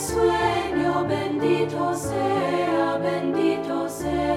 sueño, bendito sea, bendito sea.